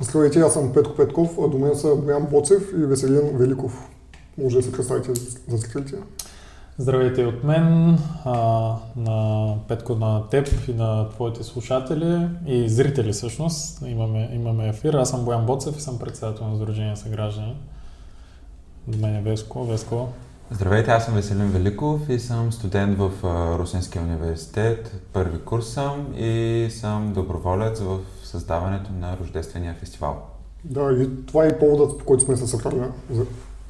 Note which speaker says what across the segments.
Speaker 1: Здравейте, аз съм Петко Петков, а до мен са Боян Боцев и Веселин Великов. Може да се представите за зрителите.
Speaker 2: Здравейте от мен, а, на Петко на теб и на твоите слушатели и зрители всъщност. Имаме, имаме ефир. Аз съм Боян Боцев и съм председател на Сдружение за граждани. До мен е Веско. Веско.
Speaker 3: Здравейте, аз съм Веселин Великов и съм студент в Русинския университет. Първи курс съм и съм доброволец в създаването на Рождествения фестивал.
Speaker 1: Да, и това е поводът, по който сме се събрали за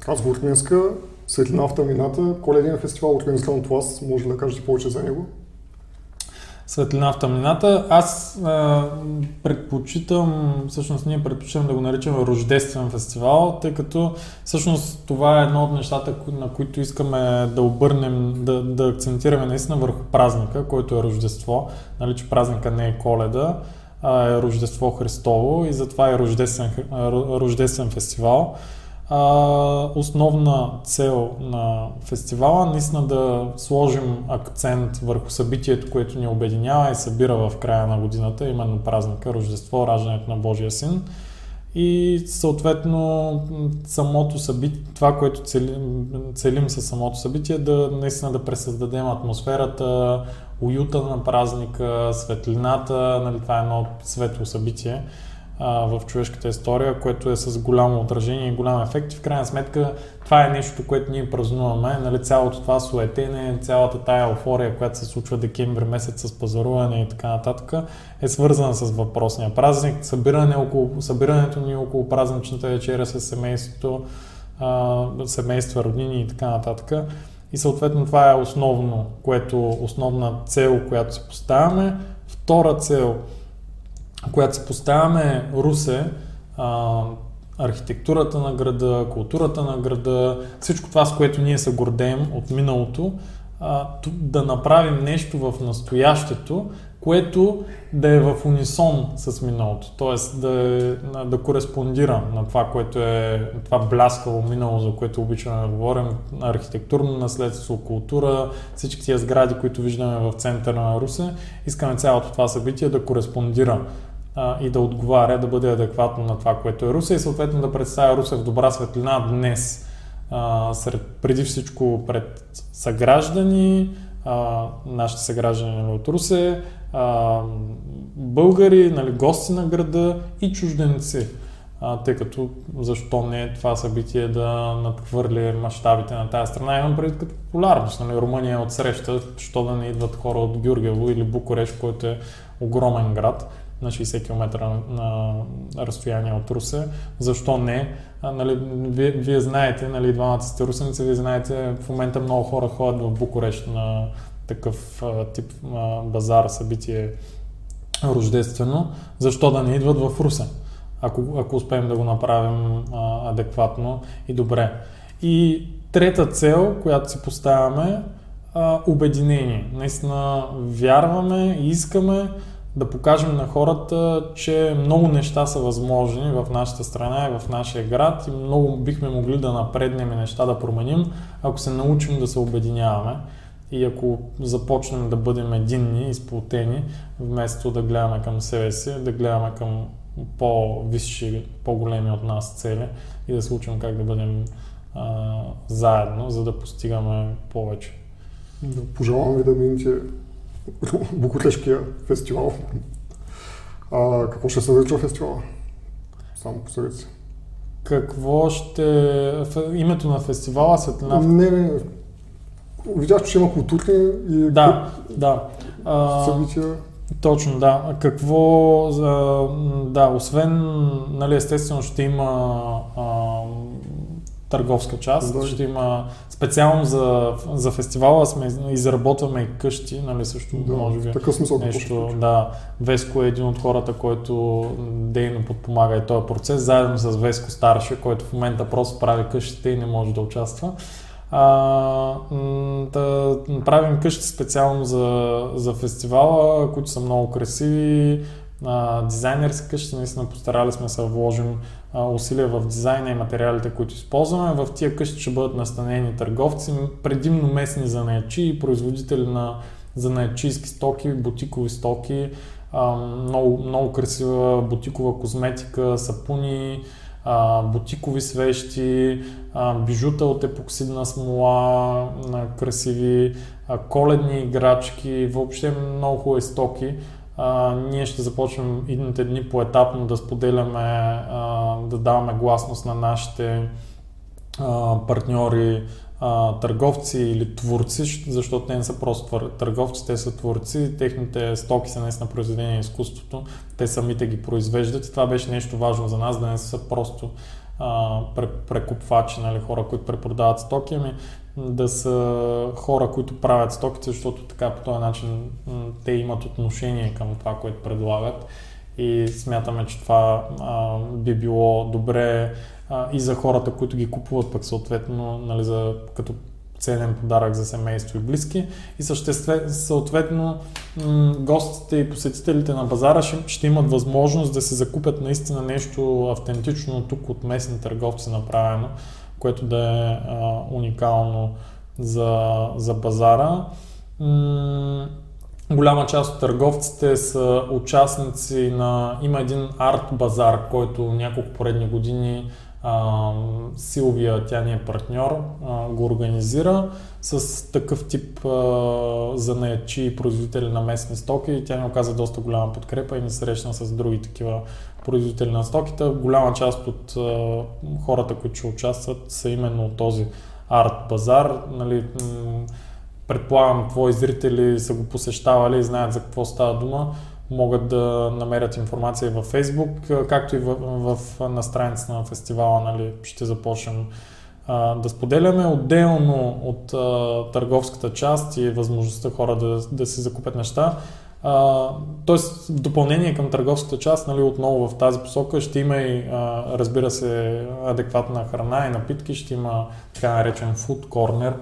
Speaker 1: разговор днеска. Светлина в тъмнината, коледен фестивал, организиран от вас. Може да кажете повече за него?
Speaker 2: Светлина в тъмнината. Аз а, предпочитам, всъщност ние предпочитам да го наричаме Рождествен фестивал, тъй като всъщност това е едно от нещата, на които искаме да обърнем, да, да акцентираме наистина върху празника, който е Рождество. Нали, че празника не е коледа, а е Рождество Христово и затова е Рождествен, Рождествен фестивал а, основна цел на фестивала наистина да сложим акцент върху събитието, което ни обединява и събира в края на годината, именно празника, Рождество, раждането на Божия син. И съответно самото събитие, това, което целим, целим със самото събитие, да наистина да пресъздадем атмосферата, уюта на празника, светлината, нали, това е едно светло събитие в човешката история, което е с голямо отражение и голям ефект. В крайна сметка това е нещо, което ние празнуваме. Нали, цялото това суетене, цялата тая еуфория, която се случва декември месец с пазаруване и така нататък, е свързана с въпросния празник. Събиране около, събирането ни около празничната вечеря с семейството, а, семейства, роднини и така нататък. И съответно това е основно, което, основна цел, която си поставяме. Втора цел – която се поставяме Русе, а, архитектурата на града, културата на града, всичко това, с което ние се гордеем от миналото, а, да направим нещо в настоящето, което да е в унисон с миналото, т.е. Да, е, да кореспондира на това, което е това бляскаво минало, за което обичаме да говорим, архитектурно наследство, култура, всички тия сгради, които виждаме в центъра на Русе, искаме цялото това събитие да кореспондира и да отговаря, да бъде адекватно на това, което е Русе и съответно да представя Русе в добра светлина днес, а, сред, преди всичко пред съграждани, а, нашите съграждани от Русе, а, българи, нали, гости на града и чужденци. А, тъй като защо не това събитие да надхвърли мащабите на тази страна. Имам предвид като популярност. Нали, Румъния е отсреща, що да не идват хора от Гюргево или Букурещ, който е огромен град на 60 км на разстояние от Русе. Защо не? А, нали, вие, вие знаете, нали, двамата сте русеница, вие знаете, в момента много хора ходят в Букурещ на такъв а, тип а, базар, събитие рождествено. Защо да не идват в Русе? Ако, ако успеем да го направим а, адекватно и добре. И трета цел, която си поставяме, а, обединение. Наистина вярваме и искаме да покажем на хората, че много неща са възможни в нашата страна и в нашия град и много бихме могли да напреднем и неща да променим, ако се научим да се обединяваме и ако започнем да бъдем единни и сплотени, вместо да гледаме към себе си, да гледаме към по-висши, по-големи от нас цели и да се учим как да бъдем а, заедно, за да постигаме повече.
Speaker 1: Пожелавам ви да минете Букурешкия фестивал. А, какво ще се нарича фестивала? Само по себе си.
Speaker 2: Какво ще... Името на фестивала Светлина...
Speaker 1: Не, не, Видях, че има културни и...
Speaker 2: Да, да.
Speaker 1: Събития.
Speaker 2: Точно, да. Какво, да, освен, нали, естествено ще има а, търговска част. Да. Ще има специално за, за фестивала сме изработваме и къщи, нали също
Speaker 1: да, може би. Такъв смисъл
Speaker 2: нещо, да. Веско е един от хората, който дейно подпомага и този процес, заедно с Веско Старше, който в момента просто прави къщите и не може да участва. А, да правим къщи специално за, за фестивала, които са много красиви, а, дизайнерски къщи, наистина постарали сме се вложим а, усилия в дизайна и материалите, които използваме. В тия къщи ще бъдат настанени търговци, предимно местни занаячи и производители на занаячийски стоки, бутикови стоки, много, много красива бутикова козметика, сапуни, бутикови свещи, бижута от епоксидна смола, красиви коледни играчки, въобще много хубави стоки. А, ние ще започнем идните дни поетапно да споделяме, а, да даваме гласност на нашите а, партньори, а, търговци или творци, защото те не са просто търговци, те са творци, техните стоки са наистина произведения на изкуството, те самите ги произвеждат и това беше нещо важно за нас, да не са просто а, прекупвачи, нали, хора, които препродават стоки, ами да са хора, които правят стоките, защото така по този начин те имат отношение към това, което предлагат. И смятаме, че това а, би било добре а, и за хората, които ги купуват пък съответно нали, за, като ценен подарък за семейство и близки. И съответно гостите и посетителите на базара ще, ще имат възможност да се закупят наистина нещо автентично тук от местни търговци направено, което да е а, уникално за, за базара. М- голяма част от търговците са участници на... Има един арт базар, който няколко поредни години Силвия, тя ни е партньор, го организира с такъв тип занаячи и производители на местни стоки и тя ни оказа доста голяма подкрепа и ни срещна с други такива производители на стоките. Голяма част от хората, които ще участват са именно този арт базар. Нали, предполагам, твои зрители са го посещавали и знаят за какво става дума могат да намерят информация във Facebook, както и в, в, на страница на фестивала нали, ще започнем а, да споделяме. Отделно от а, търговската част и възможността хора да, да си закупят неща, а, тоест, в допълнение към търговската част, нали, отново в тази посока ще има и, а, разбира се, адекватна храна и напитки, ще има така наречен food corner,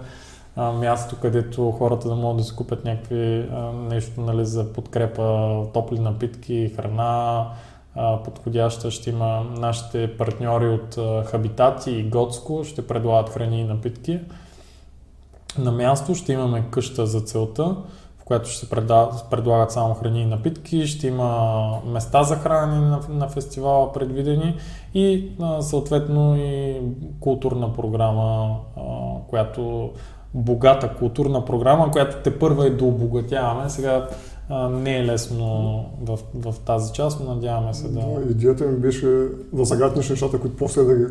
Speaker 2: а, място, където хората да могат да си купят някакви а, нещо нали, за подкрепа, топли напитки, храна, а, подходяща. Ще има нашите партньори от а, Хабитати и Готско, ще предлагат храни и напитки. На място ще имаме къща за целта, в която ще се предлагат само храни и напитки, ще има места за хранене на, на фестивала предвидени и а, съответно и културна програма, а, която богата културна програма, която те първа е да обогатяваме. Сега а, не е лесно в, в тази част, но надяваме се да...
Speaker 1: да идеята ми беше да загаднеш нещата, които после да ги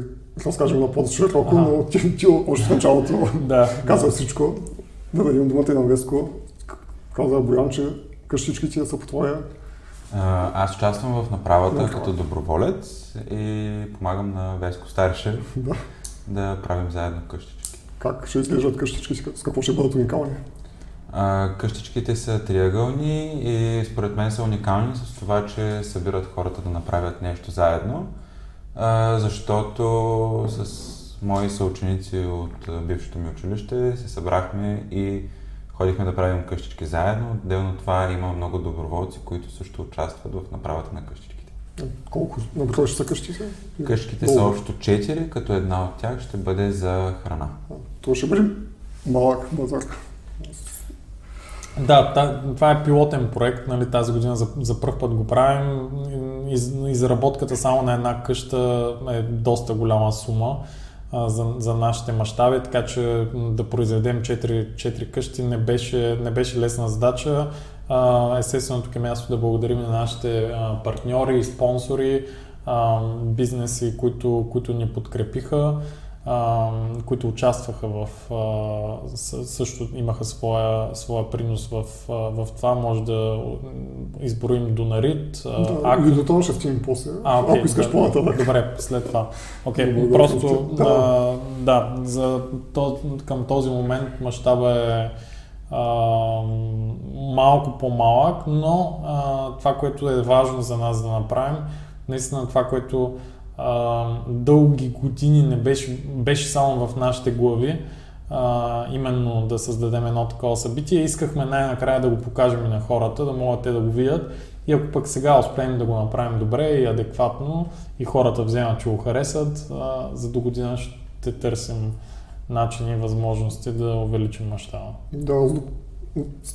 Speaker 1: разкажем на по-широко, но ти, ти още в началото да, каза да. всичко. Да дадем думата и на Веско. Каза Боян, че къщичките са по твоя
Speaker 3: аз участвам в направата като доброволец и помагам на Веско Старше да. да правим заедно къщички.
Speaker 1: Как ще изглеждат къщички, с какво ще бъдат уникални?
Speaker 3: А, къщичките са триъгълни и според мен са уникални с това, че събират хората да направят нещо заедно, а, защото с мои съученици от бившето ми училище се събрахме и ходихме да правим къщички заедно. Отделно това има много доброволци, които също участват в направата на къщички.
Speaker 1: Колко на брой ще са къщи са?
Speaker 3: Къщите са общо 4, като една от тях ще бъде за храна.
Speaker 1: Това ще бъде малък базар.
Speaker 2: Да, това е пилотен проект, нали, тази година за, за първ път го правим. Из, изработката само на една къща е доста голяма сума а, за, за нашите мащаби, така че да произведем 4, 4 къщи не беше, не беше лесна задача. Естествено, тук е място да благодарим на нашите партньори и спонсори, бизнеси, които, които ни подкрепиха, които участваха в също имаха своя, своя принос в, в това. Може да изброим Донарит.
Speaker 1: Да, Ак... и до това ще стигнем после, а, okay, ако искаш да, по-нататък.
Speaker 2: Добре, след това. Okay, да, просто да, а, да за, то, към този момент мащаба е малко по-малък, но а, това, което е важно за нас да направим, наистина това, което дълги години не беше, беше само в нашите глави, а, именно да създадем едно такова събитие. Искахме най-накрая да го покажем и на хората, да могат те да го видят. И ако пък сега успеем да го направим добре и адекватно и хората вземат, че го харесат, а, за до година ще търсим начини и възможности да увеличим мащаба.
Speaker 1: Да,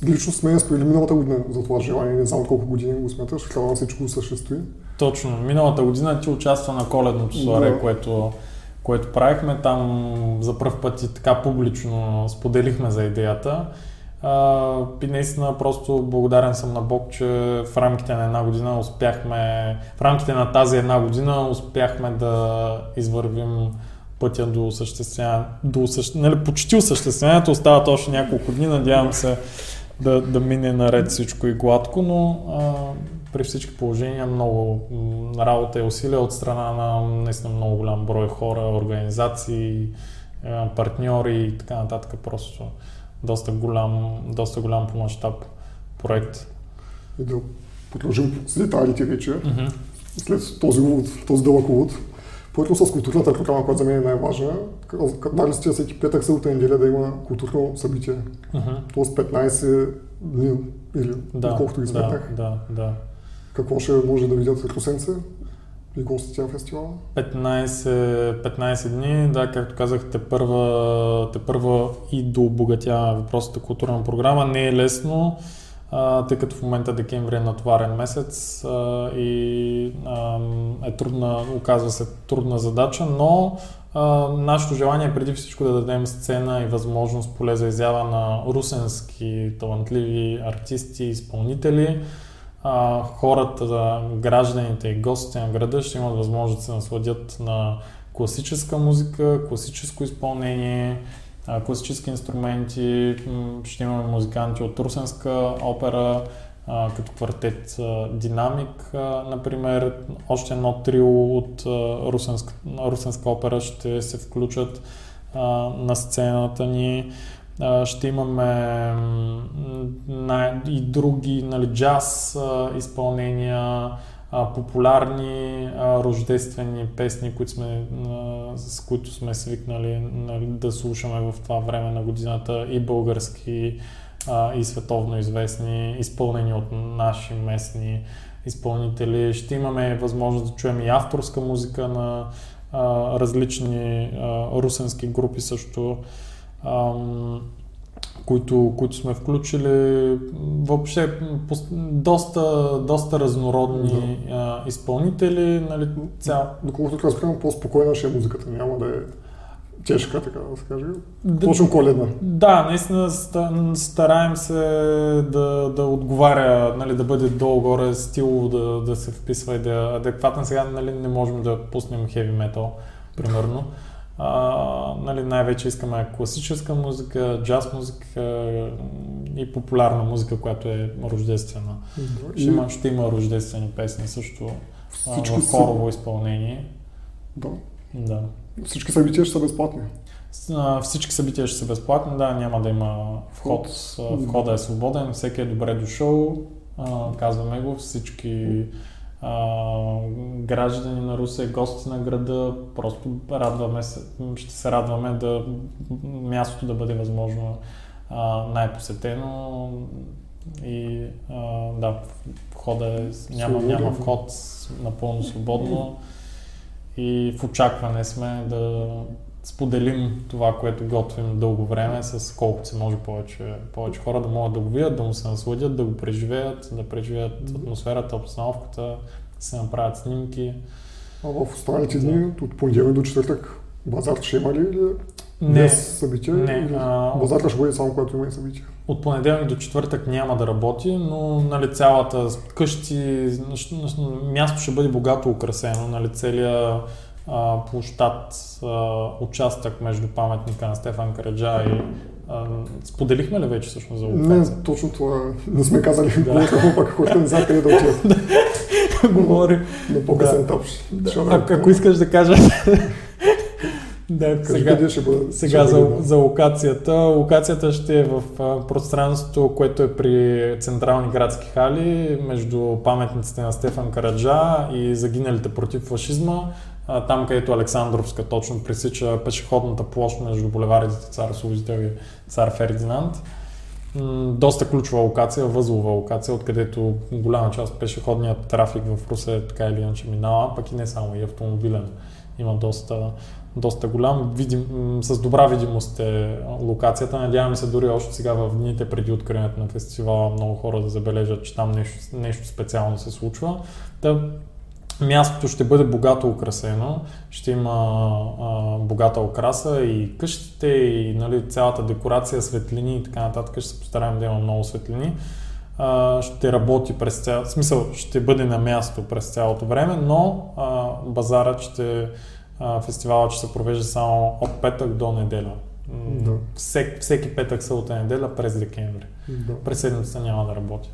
Speaker 1: лично сме спрели миналата година за това желание, не знам колко години го смяташ, трябва всичко осъществи.
Speaker 2: Точно, миналата година ти участва на коледното соаре, да. което, което правихме. Там за първ път и така публично споделихме за идеята. А, и наистина просто благодарен съм на Бог, че в рамките на една година успяхме, в рамките на тази една година успяхме да извървим пътя до осъществяване, до осъщ... нали, почти осъществяването, остават още няколко дни, надявам се да, да мине наред всичко и гладко, но а, при всички положения много работа и усилия от страна на наистина много голям брой хора, организации, партньори и така нататък. Просто доста голям, доста голям по мащаб проект.
Speaker 1: И да продължим с детайлите вече. Mm-hmm. След този, увод, този дълъг увод. Първо с културната програма, която за мен е най-важна. Дали сте всеки петък, събота неделя да има културно събитие. Uh-huh. Тоест 15 дни или да, колкото ги сметнах.
Speaker 2: Да, да, да.
Speaker 1: Какво ще може да видят русенци и гостите на фестивала?
Speaker 2: 15, 15 дни, да, както казах, те първа, те първа и до обогатява въпросата културна програма. Не е лесно, а, тъй като в момента декември е натварен месец а, и а, е трудна, оказва се трудна задача, но а, нашето желание е преди всичко да дадем сцена и възможност поле за изява на русенски талантливи артисти и изпълнители. А, хората, гражданите и гостите на града ще имат възможност да се насладят на класическа музика, класическо изпълнение, класически инструменти, ще имаме музиканти от Русенска опера, като квартет Динамик, например. Още едно трио от Русенска, Русенска опера ще се включат на сцената ни. Ще имаме и други нали, джаз изпълнения, популярни рождествени песни, които сме, с които сме свикнали нали, да слушаме в това време на годината и български и световно известни, изпълнени от наши местни изпълнители. Ще имаме възможност да чуем и авторска музика на различни русенски групи също. Които, които сме включили. Въобще доста, доста разнородни да. а, изпълнители. Нали,
Speaker 1: цял... Доколкото разбирам, по-спокойна ще е музиката, няма да е тежка, така да се каже. Да, Точно коледна.
Speaker 2: Да, наистина стараем се да, да отговаря, нали, да бъде долу-горе стилово, да, да се вписва и да е адекватен. Сега нали, не можем да пуснем heavy metal, примерно. А, нали, най-вече искаме класическа музика, джаз музика и популярна музика, която е рождествена. Да, ще, има, ще има рождествени песни също Всички в хорово са... изпълнение.
Speaker 1: Да.
Speaker 2: да.
Speaker 1: Всички събития ще са безплатни.
Speaker 2: Всички събития ще са безплатни, да, няма да има вход. Входа е свободен, всеки е добре дошъл, казваме го, всички а, граждани на Русия, гости на града, просто радваме се, ще се радваме да мястото да бъде възможно а, най-посетено. И а, да, входа е, няма, няма вход напълно свободно. И в очакване сме да споделим това, което готвим дълго време с колкото се може повече, повече хора да могат да го видят, да му се насладят, да го преживеят, да преживеят атмосферата, обстановката, да се направят снимки.
Speaker 1: А в останалите дни, от понеделник до четвъртък, базар ще има ли или не, без събития? Не, а, базарта ще бъде само когато има и събития?
Speaker 2: От понеделник до четвъртък няма да работи, но нали, цялата къщи, място ще бъде богато украсено, нали, целият площад, участък между паметника на Стефан Караджа и а, споделихме ли вече всъщност за
Speaker 1: локация? Не, точно това не сме казали. Да. Какво пък хората не знаят къде да отидат.
Speaker 2: Говори.
Speaker 1: На по-късен етап.
Speaker 2: Да. Ако искаш да кажа... Да, сега, ще бъде, сега ще за, за локацията. Локацията ще е в а, пространството, което е при централни градски хали, между паметниците на Стефан Караджа и загиналите против фашизма там където Александровска точно пресича пешеходната площ между булеварите Цар Служител и Цар Фердинанд. Доста ключова локация, възлова локация, откъдето голяма част от пешеходният трафик в Русе така или иначе минава, пък и не само и автомобилен. Има доста, доста голям, видим, с добра видимост е локацията. Надяваме се дори още сега в дните преди откриването на фестивала много хора да забележат, че там нещо, нещо специално се случва. Та, мястото ще бъде богато украсено, ще има а, богата украса и къщите и нали, цялата декорация, светлини и така нататък. Ще се постараем да има много светлини. А, ще работи през цял... смисъл, ще бъде на място през цялото време, но а, базарът ще фестивалът ще се провежда само от петък до неделя. Да. Всек, всеки петък, събота неделя през декември. Да. През седмица няма да работи.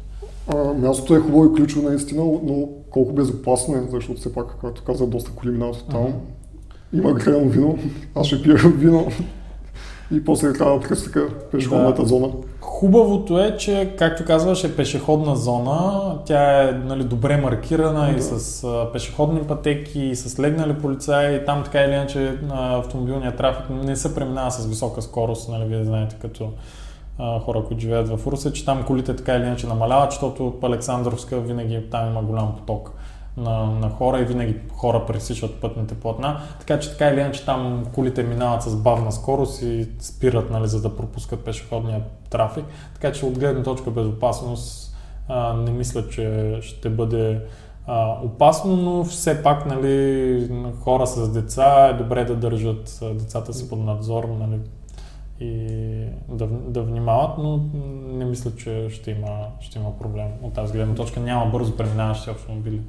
Speaker 1: А, мястото е хубаво и ключово наистина, но колко безопасно е, защото все пак, както казах, доста коли минават там. Uh-huh. Има грено вино, аз ще пия вино и после трябва да пресека пешеходната да. зона.
Speaker 2: Хубавото е, че, както казваш, е пешеходна зона. Тя е нали, добре маркирана да. и с а, пешеходни пътеки, и с легнали полицаи. И там така или иначе автомобилният трафик не се преминава с висока скорост, нали, вие знаете, като хора, които живеят в Русе, че там колите така или иначе намаляват, защото Александровска винаги там има голям поток на, на хора и винаги хора пресичат пътните платна. Така че така или иначе там колите минават с бавна скорост и спират, нали, за да пропускат пешеходния трафик. Така че от гледна точка безопасност а, не мисля, че ще бъде а, опасно, но все пак нали, хора с деца е добре да държат децата си под надзор нали, и да, да внимават, но не мисля, че ще има, ще има проблем от тази гледна точка. Няма бързо преминаващи автомобили.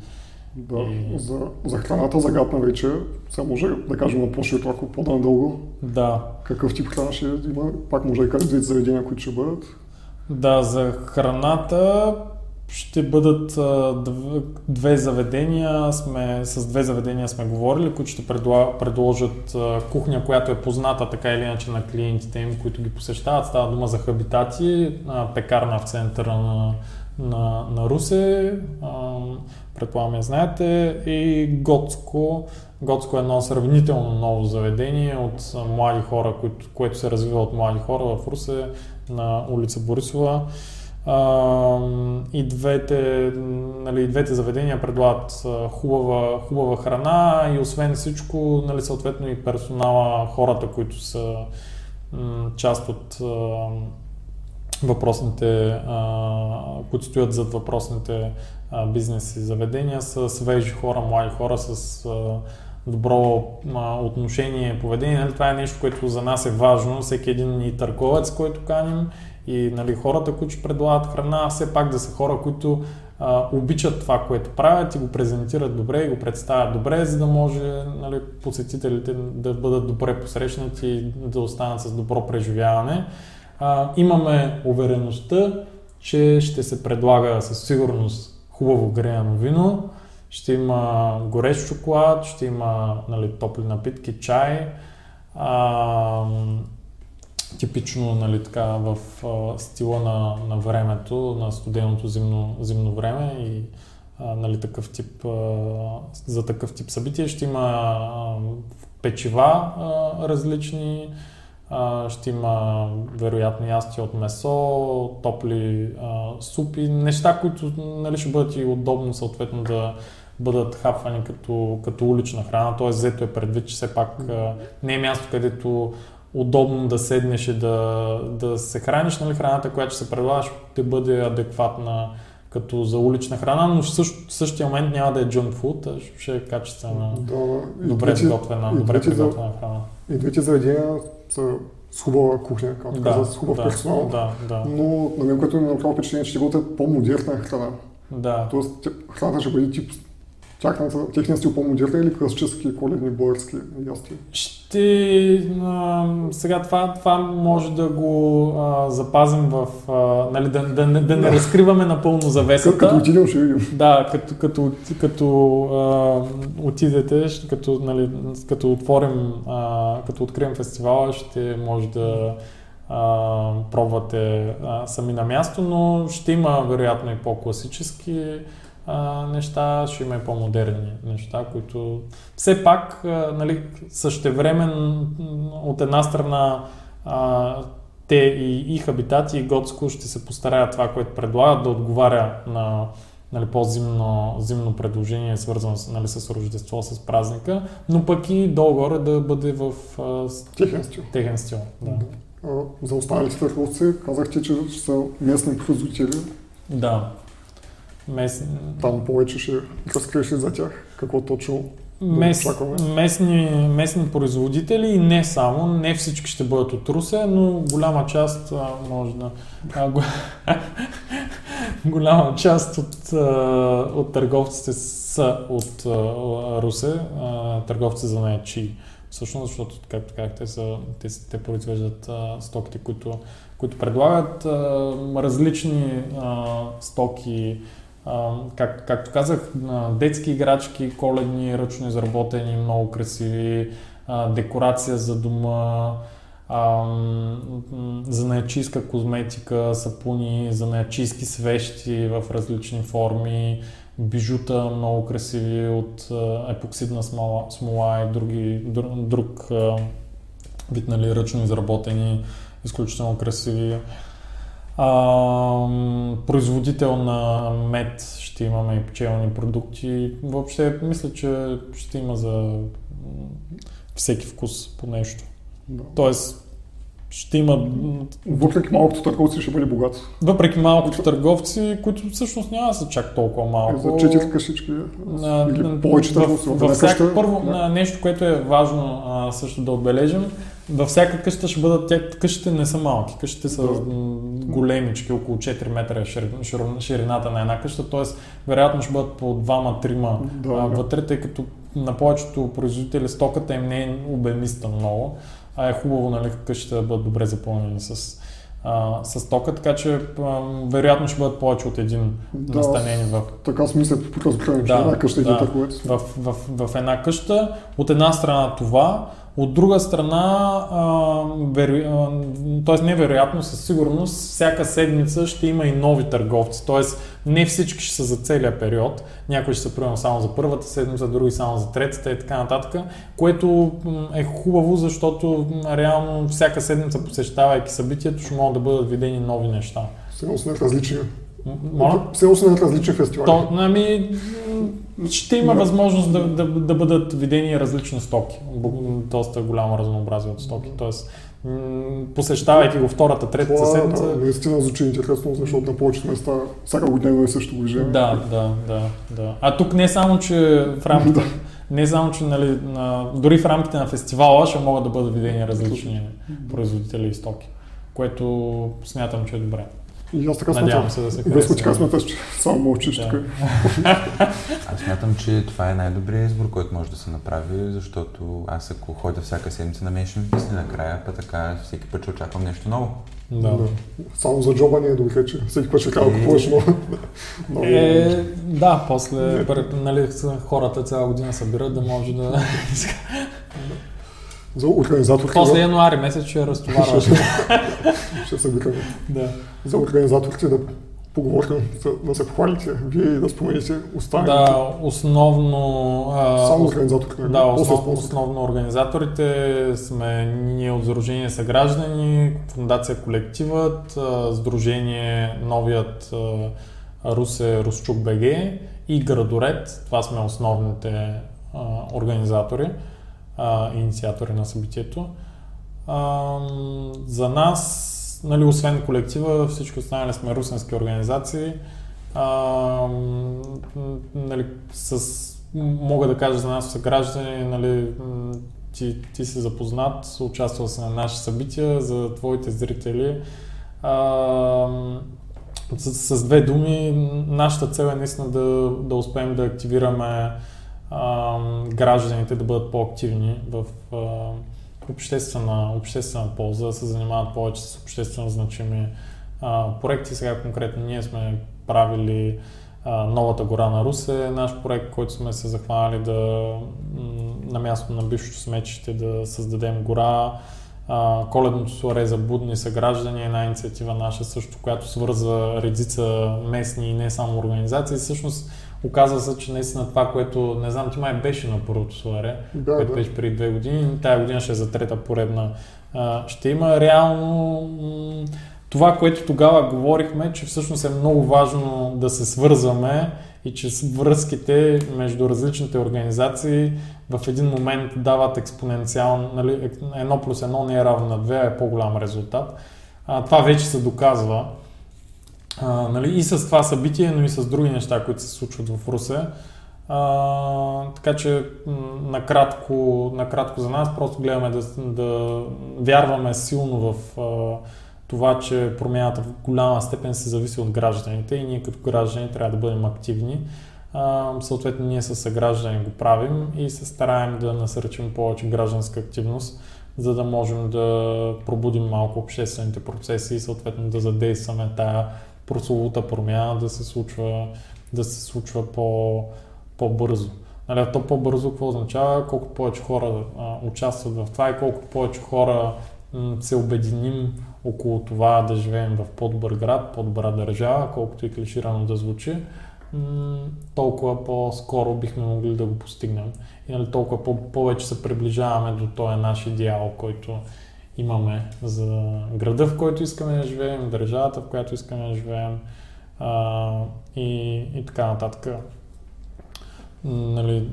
Speaker 1: Да, и... за, за храната загадна вече, сега може да кажем на по-широко, ако по-дълго.
Speaker 2: Да.
Speaker 1: Какъв тип храна ще има? Пак може да кажем двете заведения, които ще бъдат.
Speaker 2: Да, за храната ще бъдат две заведения, сме, с две заведения сме говорили, които ще предложат кухня, която е позната така или иначе на клиентите им, които ги посещават. Става дума за хабитати, а, пекарна в центъра на, на, на Русе, предполагам знаете, и Готско. Готско е едно сравнително ново заведение от млади хора, което, което се развива от млади хора в Русе на улица Борисова. И двете, нали, двете заведения предлагат хубава, хубава храна и освен всичко, нали, съответно и персонала, хората, които са част от въпросните, които стоят зад въпросните бизнес и заведения, са свежи хора, млади хора с добро отношение, поведение. Нали, това е нещо, което за нас е важно. Всеки един и търговец, който каним и нали, хората, които предлагат храна, все пак да са хора, които а, обичат това, което правят и го презентират добре и го представят добре, за да може нали, посетителите да бъдат добре посрещнати и да останат с добро преживяване. А, имаме увереността, че ще се предлага със сигурност хубаво греяно вино, ще има горещ шоколад, ще има нали, топли напитки, чай. А, типично нали, така, в а, стила на, на времето, на студеното зимно, зимно време и а, нали, такъв тип, а, за такъв тип събитие. Ще има а, печива а, различни, а, ще има вероятно ястия от месо, топли а, супи, неща, които нали, ще бъдат и удобно съответно да бъдат хапвани като, като улична храна, т.е. взето е предвид, че все пак а, не е място, където удобно да седнеш и да, да се храниш, нали, храната, която ще се предлага, ще бъде адекватна като за улична храна, но в същ, същия момент няма да е junk food, а ще е качествена, да, добре изготвена, добре приготвена храна.
Speaker 1: И двете заведения са с хубава кухня, както да, каза, с хубав
Speaker 2: да,
Speaker 1: персонал.
Speaker 2: Да, да.
Speaker 1: Но на мен, което ми направи впечатление, че ще готвят по-модерна храна.
Speaker 2: Да.
Speaker 1: Тоест, храната ще бъде тип тяхната, техния стил по-модерен или класически коледни български ясти?
Speaker 2: Ще... А, сега това, това може да го а, запазим в... А, нали, да, да, да, да не разкриваме напълно завесата.
Speaker 1: Като, като отидем ще видим.
Speaker 2: Да, като, като, като а, отидете, ще, като, нали, като отворим, а, като открием фестивала, ще може да а, пробвате а, сами на място, но ще има вероятно и по-класически а, неща, ще има и по-модерни неща, които все пак а, нали, същевремен от една страна а, те и, и Хабитати и Готско ще се постараят това, което предлагат да отговаря на, нали, по-зимно зимно предложение, свързано с, нали, с Рождество, с празника, но пък и долу-горе да бъде в
Speaker 1: техен стил.
Speaker 2: Техен стил да.
Speaker 1: А, за останалите търговци казахте, че са местни производители.
Speaker 2: Да. Местни...
Speaker 1: Там повече ще разкриеш за тях какво точно
Speaker 2: Мес, местни, местни производители и не само, не всички ще бъдат от Русе, но голяма част а, може да... А, го, голяма част от, а, от търговците са от а, Русе, а, търговци за наячи. Всъщност, защото, както казах, те, са, те, те произвеждат а, стоките, които, които предлагат а, различни а, стоки, как, както казах, детски играчки, коледни, ръчно изработени, много красиви, декорация за дома, за наячийска козметика, сапуни, за наячийски свещи в различни форми, бижута много красиви от епоксидна смола, смола и други, друг, друг вид нали, ръчно изработени, изключително красиви. А, производител на мед ще имаме и пчелни продукти. Въобще мисля, че ще има за всеки вкус по нещо. Да. Тоест, ще има...
Speaker 1: Въпреки малкото търговци ще бъде богат.
Speaker 2: Въпреки малкото търговци, които всъщност няма да са чак толкова малко.
Speaker 1: За четири къщички. Или повече търговци.
Speaker 2: В, във всяка, първо, да. нещо, което е важно а, също да отбележим, във всяка къща ще бъдат, тя, къщите не са малки, къщите са да. големички, около 4 метра ширината на една къща, т.е. вероятно ще бъдат по двама-трима да, вътре, тъй като на повечето производители стоката им не е обемиста много, а е хубаво нали, къщите да бъдат добре запълнени с, а, с тока, така че а, вероятно ще бъдат повече от един да, настанени в...
Speaker 1: Така смисъл, по да, една къща да,
Speaker 2: в, в, в, в една къща. От една страна това, от друга страна, т.е. невероятно, със сигурност, всяка седмица ще има и нови търговци. Т.е. не всички ще са за целия период. Някои ще са примерно само за първата седмица, други само за третата и така нататък. Което е хубаво, защото реално всяка седмица, посещавайки събитието, ще могат да бъдат видени нови неща.
Speaker 1: Сигурно сме различни все останат различни фестивали. То,
Speaker 2: ами, ще има възможност да, да, да бъдат видени различни стоки. Доста голямо разнообразие от стоки. Тоест, посещавайки го втората, третата седмица.
Speaker 1: Да, наистина звучи интересно, защото на повечето места всяка година е също движение.
Speaker 2: Да, да, да, да. А тук не само, че в рамките, не само, че нали, на, дори в рамките на фестивала ще могат да бъдат видени различни производители и стоки, което смятам, че е добре.
Speaker 1: И аз така Надявам
Speaker 2: се да се
Speaker 1: Веско, така смяташ, че само мълчиш да. тук.
Speaker 3: аз смятам, че това е най-добрият избор, който може да се направи, защото аз ако ходя всяка седмица на мен ще ми писне накрая, па така всеки път ще очаквам нещо ново.
Speaker 2: Да. да.
Speaker 1: Само за джоба не е добре, че всеки път ще казва, е... купуваш много.
Speaker 2: Е, да, после нали, хората цяла година събират да може да...
Speaker 1: За организаторите.
Speaker 2: После януари месец ще разтоварваш.
Speaker 1: ще се викаме. Да. За организаторите да поговорим, да се похвалите, вие да спомените останалите.
Speaker 2: Да, основно...
Speaker 1: Само организаторите.
Speaker 2: Да, основ, основно организаторите сме ние от Сдружение Съграждани, Фундация Колективът, Сдружение Новият Русе Русчук БГ и Градоред. Това сме основните организатори а, инициатори на събитието. А, за нас, нали, освен колектива, всички останали сме русенски организации. А, нали, с, мога да кажа за нас са граждани, нали, ти, ти си запознат, участвал си на наши събития, за твоите зрители. А, с, с две думи, нашата цел е наистина да, да успеем да активираме гражданите да бъдат по-активни в а, обществена, обществена полза, да се занимават повече с обществено значими а, проекти. Сега конкретно ние сме правили а, Новата гора на Русе, наш проект, който сме се захванали да на място на бившото смечище да създадем гора. А, коледното суаре за будни съграждани е една инициатива наша също, която свърза редица местни и не само организации. Всъщност Оказва се, че наистина това, което не знам, ти май беше на първото Суаре, да, което да. беше преди две години, тая година ще е за трета поредна. А, ще има реално това, което тогава говорихме, че всъщност е много важно да се свързваме и че връзките между различните организации в един момент дават експоненциално, нали, едно плюс едно не е равно на две, а е по-голям резултат. А, това вече се доказва. А, нали, и с това събитие, но и с други неща, които се случват в Русе. А, така че накратко, накратко за нас просто гледаме да, да вярваме силно в а, това, че промяната в голяма степен се зависи от гражданите и ние като граждани трябва да бъдем активни. А, съответно, ние с съграждани го правим и се стараем да насърчим повече гражданска активност, за да можем да пробудим малко обществените процеси и съответно да задействаме тая прословута промяна да се случва, да се случва по, по-бързо. Нали, то по-бързо какво означава? Колкото повече хора а, участват в това и колкото повече хора м- се обединим около това да живеем в по-добър град, по-добра държава, колкото и клиширано да звучи, м- толкова по-скоро бихме могли да го постигнем. И нали, толкова по- повече се приближаваме до този наш идеал, който имаме за града, в който искаме да живеем, държавата, в която искаме да живеем а, и, и така нататък. Нали,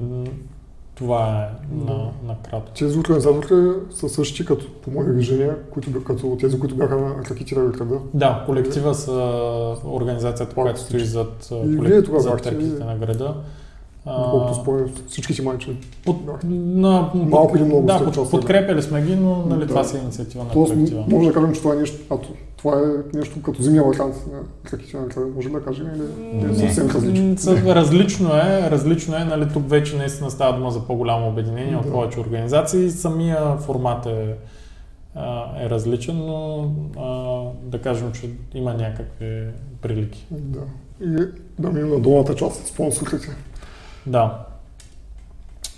Speaker 2: това е на, на кратко.
Speaker 1: Тези организатори са същи като, по мои виждания, които, като тези, които бяха ракетирали града.
Speaker 2: Да, колектива са организацията, която стои зад,
Speaker 1: колек...
Speaker 2: зад ракетите на града.
Speaker 1: Колкото спомням, всички си майче.
Speaker 2: Под, на,
Speaker 1: Малко или много
Speaker 2: да, под, подкрепяли сме ги, но нали, да. това си е инициатива на
Speaker 1: Тоест, колектива. Може да кажем, че това е нещо, а, това е нещо като зимния вакант на града. Може да кажем или е съвсем различно?
Speaker 2: Различно е, различно е, нали, тук вече наистина става дума за по-голямо обединение от повече организации. Самия формат е, е различен, но а, да кажем, че има някакви прилики.
Speaker 1: Да. И да минем на долната част спонсорите.
Speaker 2: Да.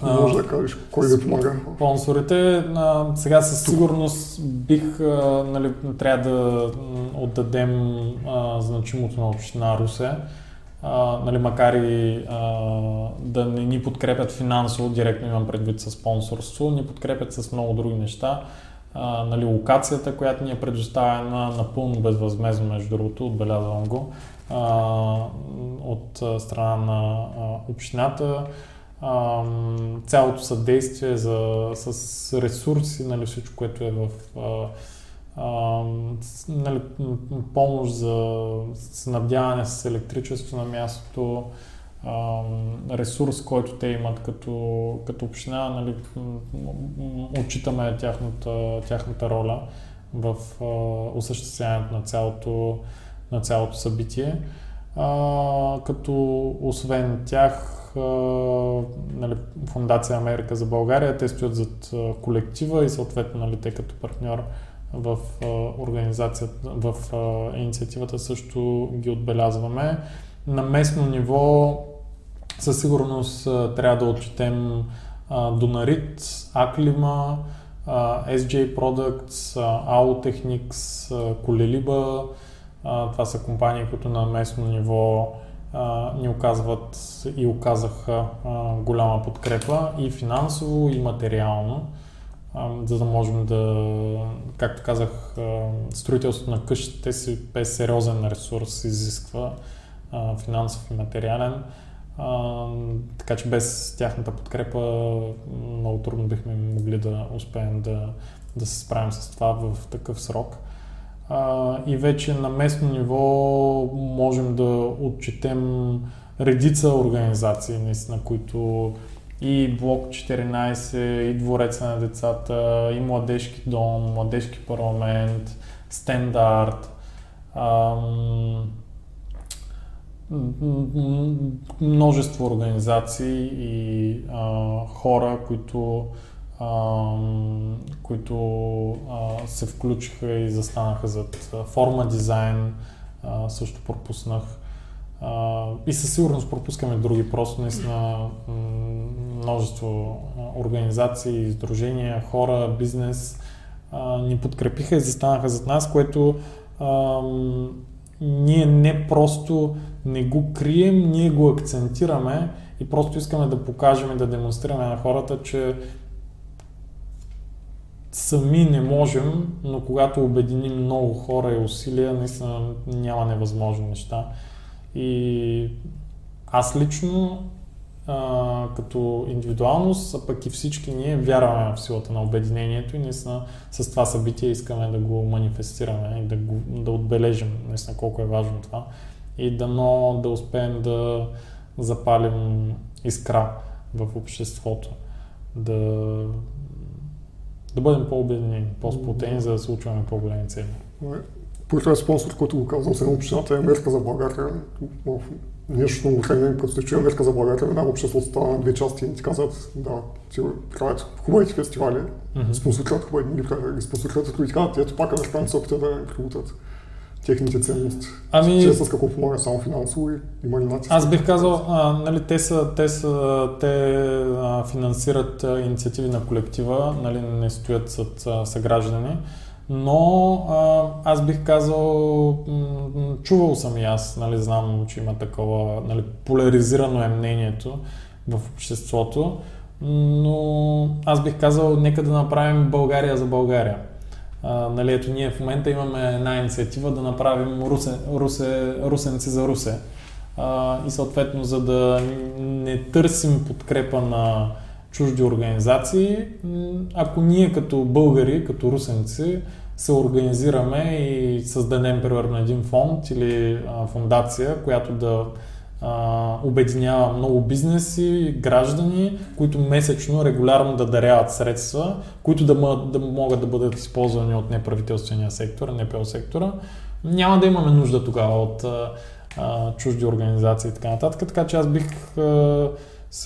Speaker 1: може да кажеш кой ви помага?
Speaker 2: Спонсорите, а, сега със сигурност бих, а, нали, трябва да отдадем а, значимото на община Русе. А, нали, макар и а, да не ни подкрепят финансово, директно имам предвид със спонсорство, ни подкрепят с много други неща. А, нали, локацията, която ни е предоставена напълно безвъзмезно, между другото, отбелязвам го от страна на общината. цялото съдействие за, с ресурси, нали, всичко, което е в нали, помощ за снабдяване с електричество на мястото, ресурс, който те имат като, като община, нали, отчитаме тяхната, тяхната роля в осъществяването на цялото на цялото събитие. А, като освен тях, а, нали, Фундация Америка за България, те стоят зад колектива и съответно нали, те като партньор в а, организацията, в а, инициативата също ги отбелязваме. На местно ниво със сигурност а, трябва да отчетем а, Донарит, Аклима, SJ Products, Autechnics, Колелиба, това са компании, които на местно ниво ни оказват и оказаха голяма подкрепа и финансово, и материално, за да можем да, както казах, строителството на къщите си е сериозен ресурс, изисква финансов и материален. А, така че без тяхната подкрепа много трудно бихме могли да успеем да, да се справим с това в такъв срок а, и вече на местно ниво можем да отчетем редица организации, наистина, които и Блок 14, и Двореца на децата, и Младежки дом, Младежки парламент, Стандарт, ам, множество организации и а, хора, които които а, се включиха и застанаха зад форма дизайн, а, също пропуснах. А, и със сигурност пропускаме други, просто наистина множество организации, издружения, хора, бизнес а, ни подкрепиха и застанаха зад нас, което а, ние не просто не го крием, ние го акцентираме и просто искаме да покажем и да демонстрираме на хората, че сами не можем, но когато обединим много хора и усилия, наистина няма невъзможни неща. И аз лично а, като индивидуалност, а пък и всички ние вярваме в силата на обединението и наистина с това събитие искаме да го манифестираме и да, го, да отбележим наистина колко е важно това и дано да успеем да запалим искра в обществото, да, да бъдем по-обединени, по-сплотени, за да случваме по-големи цели.
Speaker 1: Първият спонсор, който го казал с общината е Америка за България. В много тренинг, като се чуе Америка за България, една обществото става на две части и ти казват, да, ти правят хубавите фестивали, mm-hmm. спонсорират хубави, ги спонсорират, и ти казват, ето пак американци се опитат да прибутат техните ценности. Ами... Че с какво помага само финансово и има ли натиск?
Speaker 2: Аз бих казал, а, нали, те, са, те, са, те а, финансират а, инициативи на колектива, нали, не стоят с съграждани. Но а, аз бих казал, м- чувал съм и аз, нали, знам, че има такова, нали, поляризирано е мнението в обществото, но аз бих казал, нека да направим България за България. А, нали, ето ние в момента имаме една инициатива да направим Русе, Русе, Русенци за Русе. А, и съответно, за да не търсим подкрепа на чужди организации, ако ние като българи, като русенци, се организираме и създадем примерно един фонд или а, фундация, която да а, обединява много бизнеси, граждани, които месечно, регулярно да даряват средства, които да, да могат да бъдат използвани от неправителствения сектор, НПО сектора. Няма да имаме нужда тогава от а, а, чужди организации и така нататък. Така че аз бих а,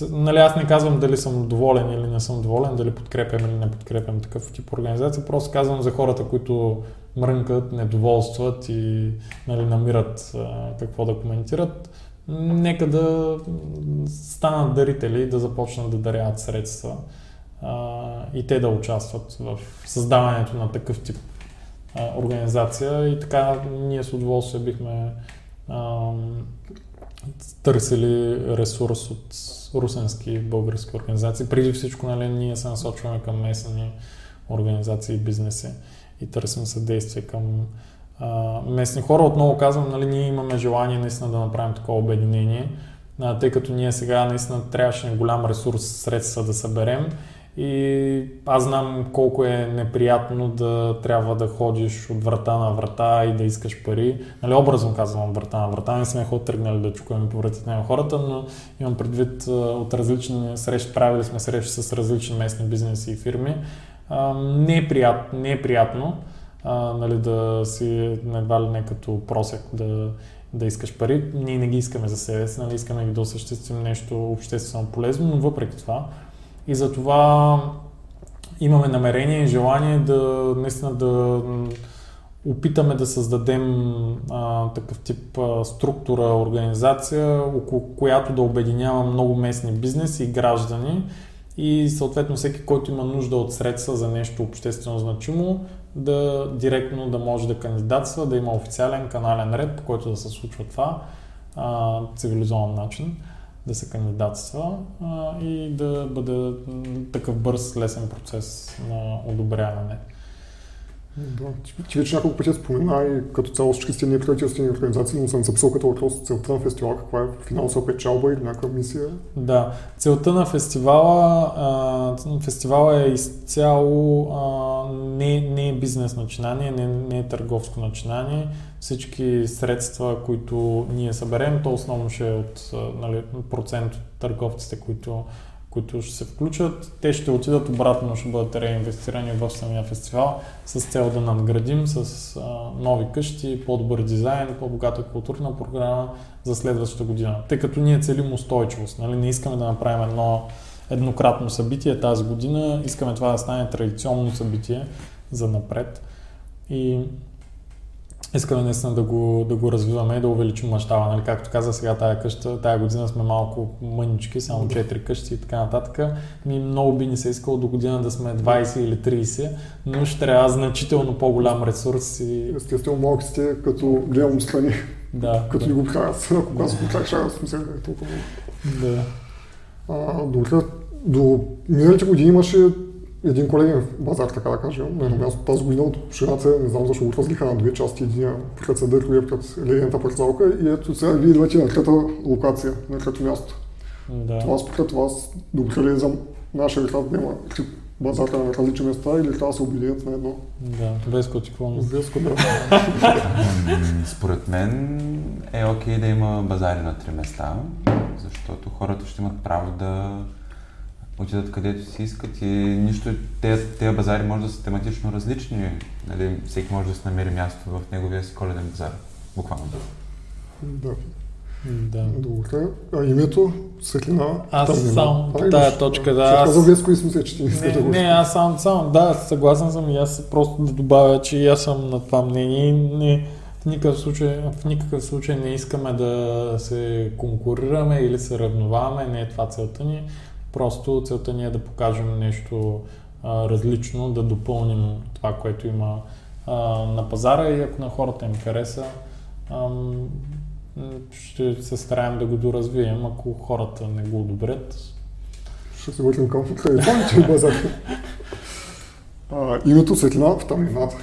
Speaker 2: Нали, аз не казвам дали съм доволен или не съм доволен, дали подкрепям или не подкрепям такъв тип организация, просто казвам за хората, които мрънкат, недоволстват и нали, намират а, какво да коментират. Нека да станат дарители да започнат да даряват средства а, и те да участват в създаването на такъв тип а, организация и така ние с удоволствие бихме а, търсили ресурс от русенски български организации. Преди всичко, нали, ние се насочваме към местни организации и бизнеси и търсим съдействие към местни хора. Отново казвам, нали, ние имаме желание наистина да направим такова обединение, а, тъй като ние сега наистина трябваше голям ресурс, средства да съберем и аз знам колко е неприятно да трябва да ходиш от врата на врата и да искаш пари. Нали, образно казвам от врата на врата. Не сме ход тръгнали да чукаме по вратите на хората, но имам предвид от различни срещи, правили сме срещи с различни местни бизнеси и фирми. не, е приятно, не е приятно а, нали, да си едва ли не като просек да, да искаш пари. Ние не ги искаме за себе си, нали, искаме ги да осъществим нещо обществено полезно, но въпреки това и затова имаме намерение и желание да наистина да опитаме да създадем а, такъв тип а, структура, организация, около която да обединява много местни бизнеси и граждани и съответно всеки, който има нужда от средства за нещо обществено значимо, да директно да може да кандидатства, да има официален канален ред, по който да се случва това а, цивилизован начин да се кандидатства а, и да бъде такъв бърз, лесен процес на одобряване.
Speaker 1: Да, ти вече няколко пъти спомена и като цяло всички сте неправителствени организации, но съм записал като въпрос целта на фестивала, каква е финансова печалба или някаква мисия?
Speaker 2: Да, целта на фестивала, а, фестивала е изцяло а, не, не е бизнес начинание, не, не е търговско начинание. Всички средства, които ние съберем, то основно ще е от нали, процент от търговците, които които ще се включат, те ще отидат обратно, ще бъдат реинвестирани в самия фестивал с цел да надградим с а, нови къщи, по-добър дизайн, по-богата културна програма за следващата година. Тъй като ние целим устойчивост, нали? не искаме да направим едно еднократно събитие тази година, искаме това да стане традиционно събитие за напред. И искаме наистина да го, да го развиваме и да увеличим мащаба. Нали? Както каза сега тая къща, тая година сме малко мънички, само 4 къщи и така нататък. Ми много би ни се искало до година да сме 20 или 30, но ще трябва значително по-голям ресурс. И...
Speaker 1: Естествено, малки сте, като гледам страни.
Speaker 2: Да.
Speaker 1: като да. ни го правят, ако аз го правя, смисъл е толкова.
Speaker 2: Да.
Speaker 1: А, добре, до миналите години имаше един колеген базар, така да кажем, на едно място тази година от общината, не знам защо го разлиха на две части, един пред съда, другия пред ледената парцалка и ето сега вие идвате на трета локация, на трето място. Да. Това според вас добре ли е за нашия град да има базака на различни места или трябва да се обединят на едно?
Speaker 2: Да, какво
Speaker 1: Веско, да.
Speaker 3: Според мен е окей okay да има базари на три места, защото хората ще имат право да отидат където си искат и нищо, тези, тези базари може да са тематично различни. Нали, всеки може да се намери място в неговия си коледен базар. Буквално.
Speaker 1: Да. Да. Добре. А името, светлина?
Speaker 2: Аз само по тая точка, да.
Speaker 1: Аз... Казал Веско и смисъл, че ти не
Speaker 2: искаш да го Не, аз само, само, да, съгласен съм и аз просто да добавя, че и аз съм на това мнение. Не, в никакъв, случай, в никакъв случай не искаме да се конкурираме или се равноваваме, не е това целта ни. Просто целта ни е да покажем нещо а, различно, да допълним това, което има а, на пазара и ако на хората им хареса, а, ще се стараем да го доразвием. Ако хората не го одобрят,
Speaker 1: ще се върнем към традиционните базари. името светлина в тъмнината.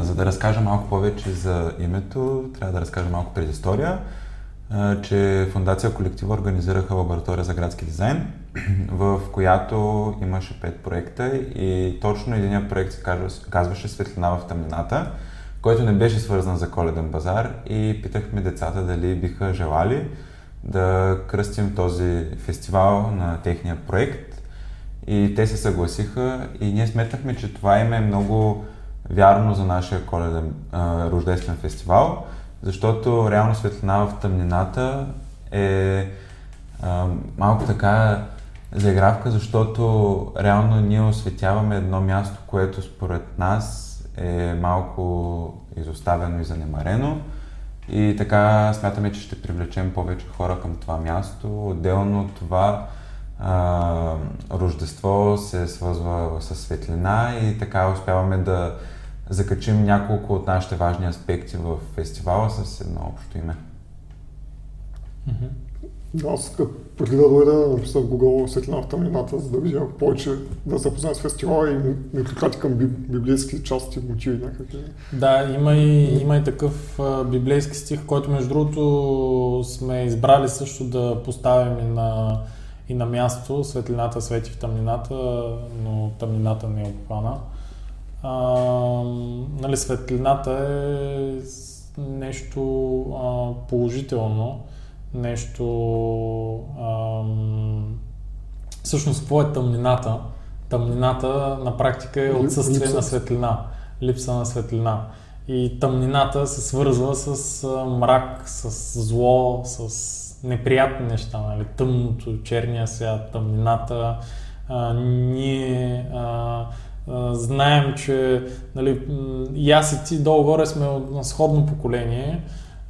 Speaker 3: За да разкажа малко повече за името, трябва да разкажа малко предистория че Фундация Колектива организираха лаборатория за градски дизайн, в която имаше пет проекта и точно един проект се казваше Светлина в тъмнината, който не беше свързан за коледен базар и питахме децата дали биха желали да кръстим този фестивал на техния проект. И те се съгласиха и ние сметнахме, че това им е много вярно за нашия коледен рождествен фестивал, защото реално светлина в тъмнината е а, малко така заигравка, защото реално ние осветяваме едно място, което според нас е малко изоставено и занемарено. И така смятаме, че ще привлечем повече хора към това място. Отделно от това а, Рождество се свързва с светлина и така успяваме да закачим няколко от нашите важни аспекти в фестивала с едно общо име.
Speaker 1: Аз преди да дойда, написах в Google светлина в тъмнината, за да видя повече, да се запозная с фестивала и ми прикати към библейски части, мотиви някакви.
Speaker 2: Да, има и, има и такъв библейски стих, който между другото сме избрали също да поставим и на, и на място. Светлината свети в тъмнината, но тъмнината не е обхвана. А, нали, светлината е нещо а, положително, нещо... Ам, всъщност, какво е тъмнината? Тъмнината на практика е отсъствие Липса. на светлина, липса на светлина. И тъмнината се свързва с а, мрак, с зло, с неприятни неща, нали? тъмното, черния свят, тъмнината. А, ние а, знаем, че нали, и аз и ти долу-горе сме от сходно поколение.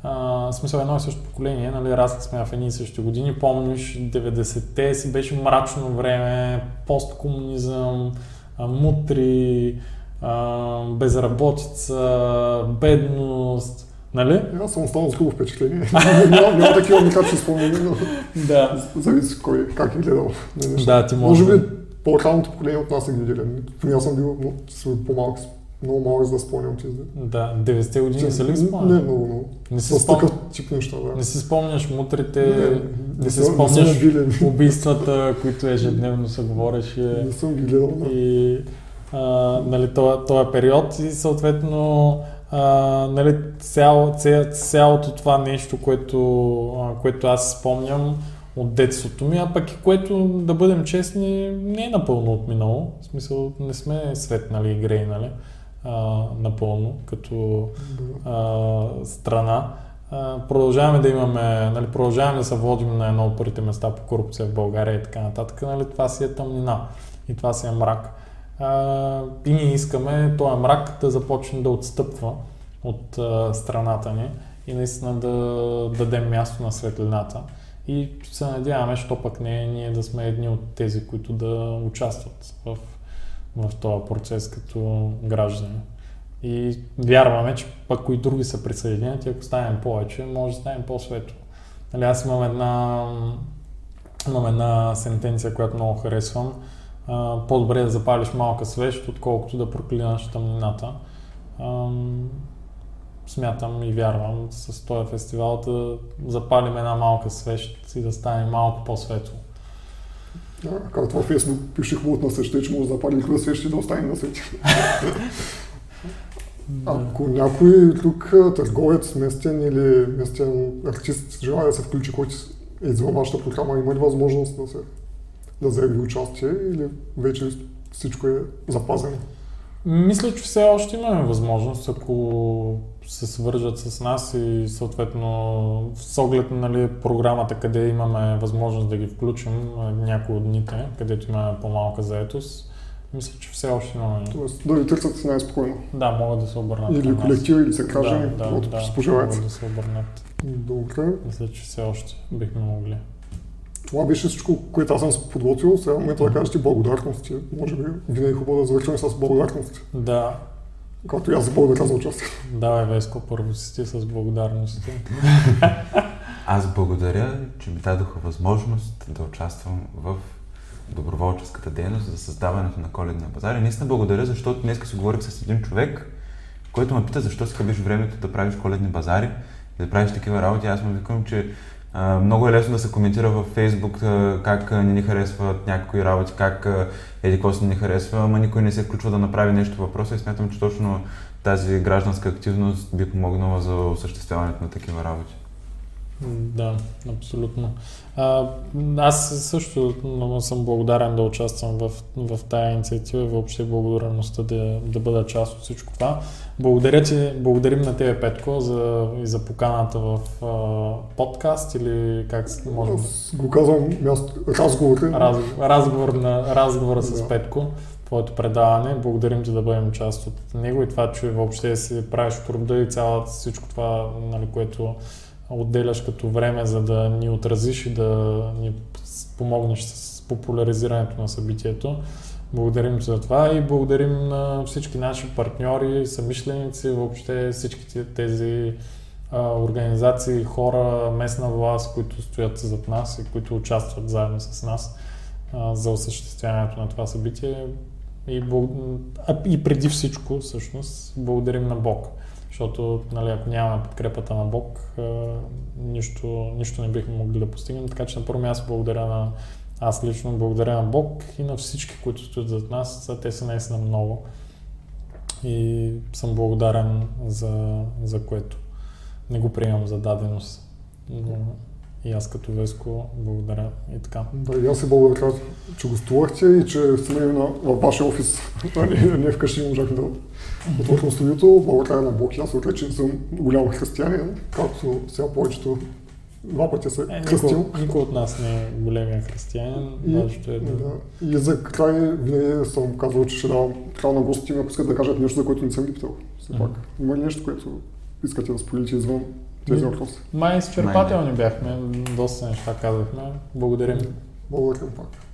Speaker 2: в смисъл едно и също поколение, нали, расли сме в едни и същи години. Помниш, 90-те си беше мрачно време, посткомунизъм, мутри, а, безработица, бедност. Нали?
Speaker 1: Аз съм останал с хубаво впечатление. няма, няма такива ще спомня, но
Speaker 2: да.
Speaker 1: зависи кой, как е гледал.
Speaker 2: Да, ти може.
Speaker 1: Може би по-ранното поколение от нас е ги Поне аз съм бил по-малък, много малък за да спомням ти.
Speaker 2: Да, 90-те години са ли
Speaker 1: спомняш? Не, много, много. Не си спом... такъв тип неща, да.
Speaker 2: Не си спомняш мутрите, не, не си спомняш убийствата, които ежедневно се говореше.
Speaker 1: Не съм ги гледал, да.
Speaker 2: И а, нали, този период и съответно а, нали, цяло, цялото това нещо, което, а, което аз спомням, от детството ми, а пък и което, да бъдем честни, не е напълно отминало. В смисъл, не сме светнали и грейнали а, напълно, като а, страна. А, продължаваме да имаме, нали, продължаваме да се водим на едно от първите места по корупция в България и така нататък. Нали, това си е тъмнина и това си е мрак. А, и ние искаме този мрак да започне да отстъпва от а, страната ни и наистина да дадем място на светлината. И се надяваме, що пък не е ние да сме едни от тези, които да участват в, в този процес като граждани. И вярваме, че пък кои други се присъединят и ако станем повече, може да станем по-светло. Нали, аз имам една, имам една сентенция, която много харесвам. а, по-добре да запалиш малка свещ, отколкото да проклинаш тъмнината. А, смятам и вярвам с този фестивал да запалим една малка свещ и да стане малко по-светло.
Speaker 1: Да, както във Фейсбук пише хубаво на свеща, че може да запали хубава свещи и да остане на свети. Ако някой тук търговец, местен или местен артист желая да се включи, който е извън вашата програма, има ли възможност да се да заяви участие или вече всичко е запазено?
Speaker 2: Мисля, че все още имаме възможност, ако се свържат с нас и съответно с оглед нали, програмата, къде имаме възможност да ги включим някои от дните, където имаме по-малка заетост. Мисля, че все още имаме.
Speaker 1: Тоест да ви търсят най-спокойно.
Speaker 2: Да, могат да се обърнат.
Speaker 1: Или колектива, или се каже, да, да, да,
Speaker 2: да, могат да се обърнат.
Speaker 1: Добре.
Speaker 2: Мисля, че все още бихме могли.
Speaker 1: Това беше всичко, което аз съм се подготвил. Сега момента да кажете благодарности. Може би винаги е хубаво да завършим с благодарности.
Speaker 2: Да.
Speaker 1: Както и аз благодаря за участие.
Speaker 2: Давай, Веско, първо си ти с благодарности.
Speaker 3: аз благодаря, че ми дадоха възможност да участвам в доброволческата дейност за създаването на коледния базар. И наистина благодаря, защото днес си говорих с един човек, който ме пита защо си хабиш времето да правиш коледни базари и да правиш такива работи. Аз му викам, че много е лесно да се коментира във Фейсбук как не ни харесват някои работи, как еди какво не ни харесва, ама никой не се включва да направи нещо въпроса и смятам, че точно тази гражданска активност би помогнала за осъществяването на такива работи.
Speaker 2: Да, абсолютно. А, аз също много съм благодарен да участвам в, в тая инициатива и въобще благодарността да, да бъда част от всичко това. Благодаря, че, благодарим на тебе, Петко, за, и за поканата в а, подкаст или как може да...
Speaker 1: го казвам място, разговор.
Speaker 2: Раз, разговор, на, разговора с да. Петко, твоето предаване. Благодарим ти да бъдем част от него и това, че въобще си правиш труда и цялото всичко това, нали, което отделяш като време, за да ни отразиш и да ни помогнеш с популяризирането на събитието. Благодарим за това и благодарим на всички наши партньори, съмишленици, въобще всички тези а, организации, хора, местна власт, които стоят зад нас и които участват заедно с нас а, за осъществяването на това събитие. И, и преди всичко, всъщност, благодарим на Бог. Защото, нали, ако нямаме подкрепата на Бог, нищо, нищо не бихме могли да постигнем. Така че на първо място благодаря на аз лично благодаря на Бог и на всички, които стоят зад нас. Те са наистина много. И съм благодарен за, за което. Не го приемам за даденост. Но и аз като Веско благодаря и така.
Speaker 1: Да, и аз се благодаря, че гостувахте и че сме на, в вашия офис, не, вкъщи не можахме да отворим студиото. Благодаря на Бог и аз отрече, че съм голям християнин, както сега повечето два пъти се е, кръстил.
Speaker 2: Никой, никой от нас не е големия християнин. И, е да...
Speaker 1: да. и за край винаги съм казвал, че ще давам право на гостите ако искат да кажат нещо, за което не съм ги питал. Все пак. Mm-hmm. Има ли нещо, което искате да споделите извън тези въпроси?
Speaker 2: Май изчерпателни бяхме, доста неща казахме. Благодарим.
Speaker 1: Благодарим пак.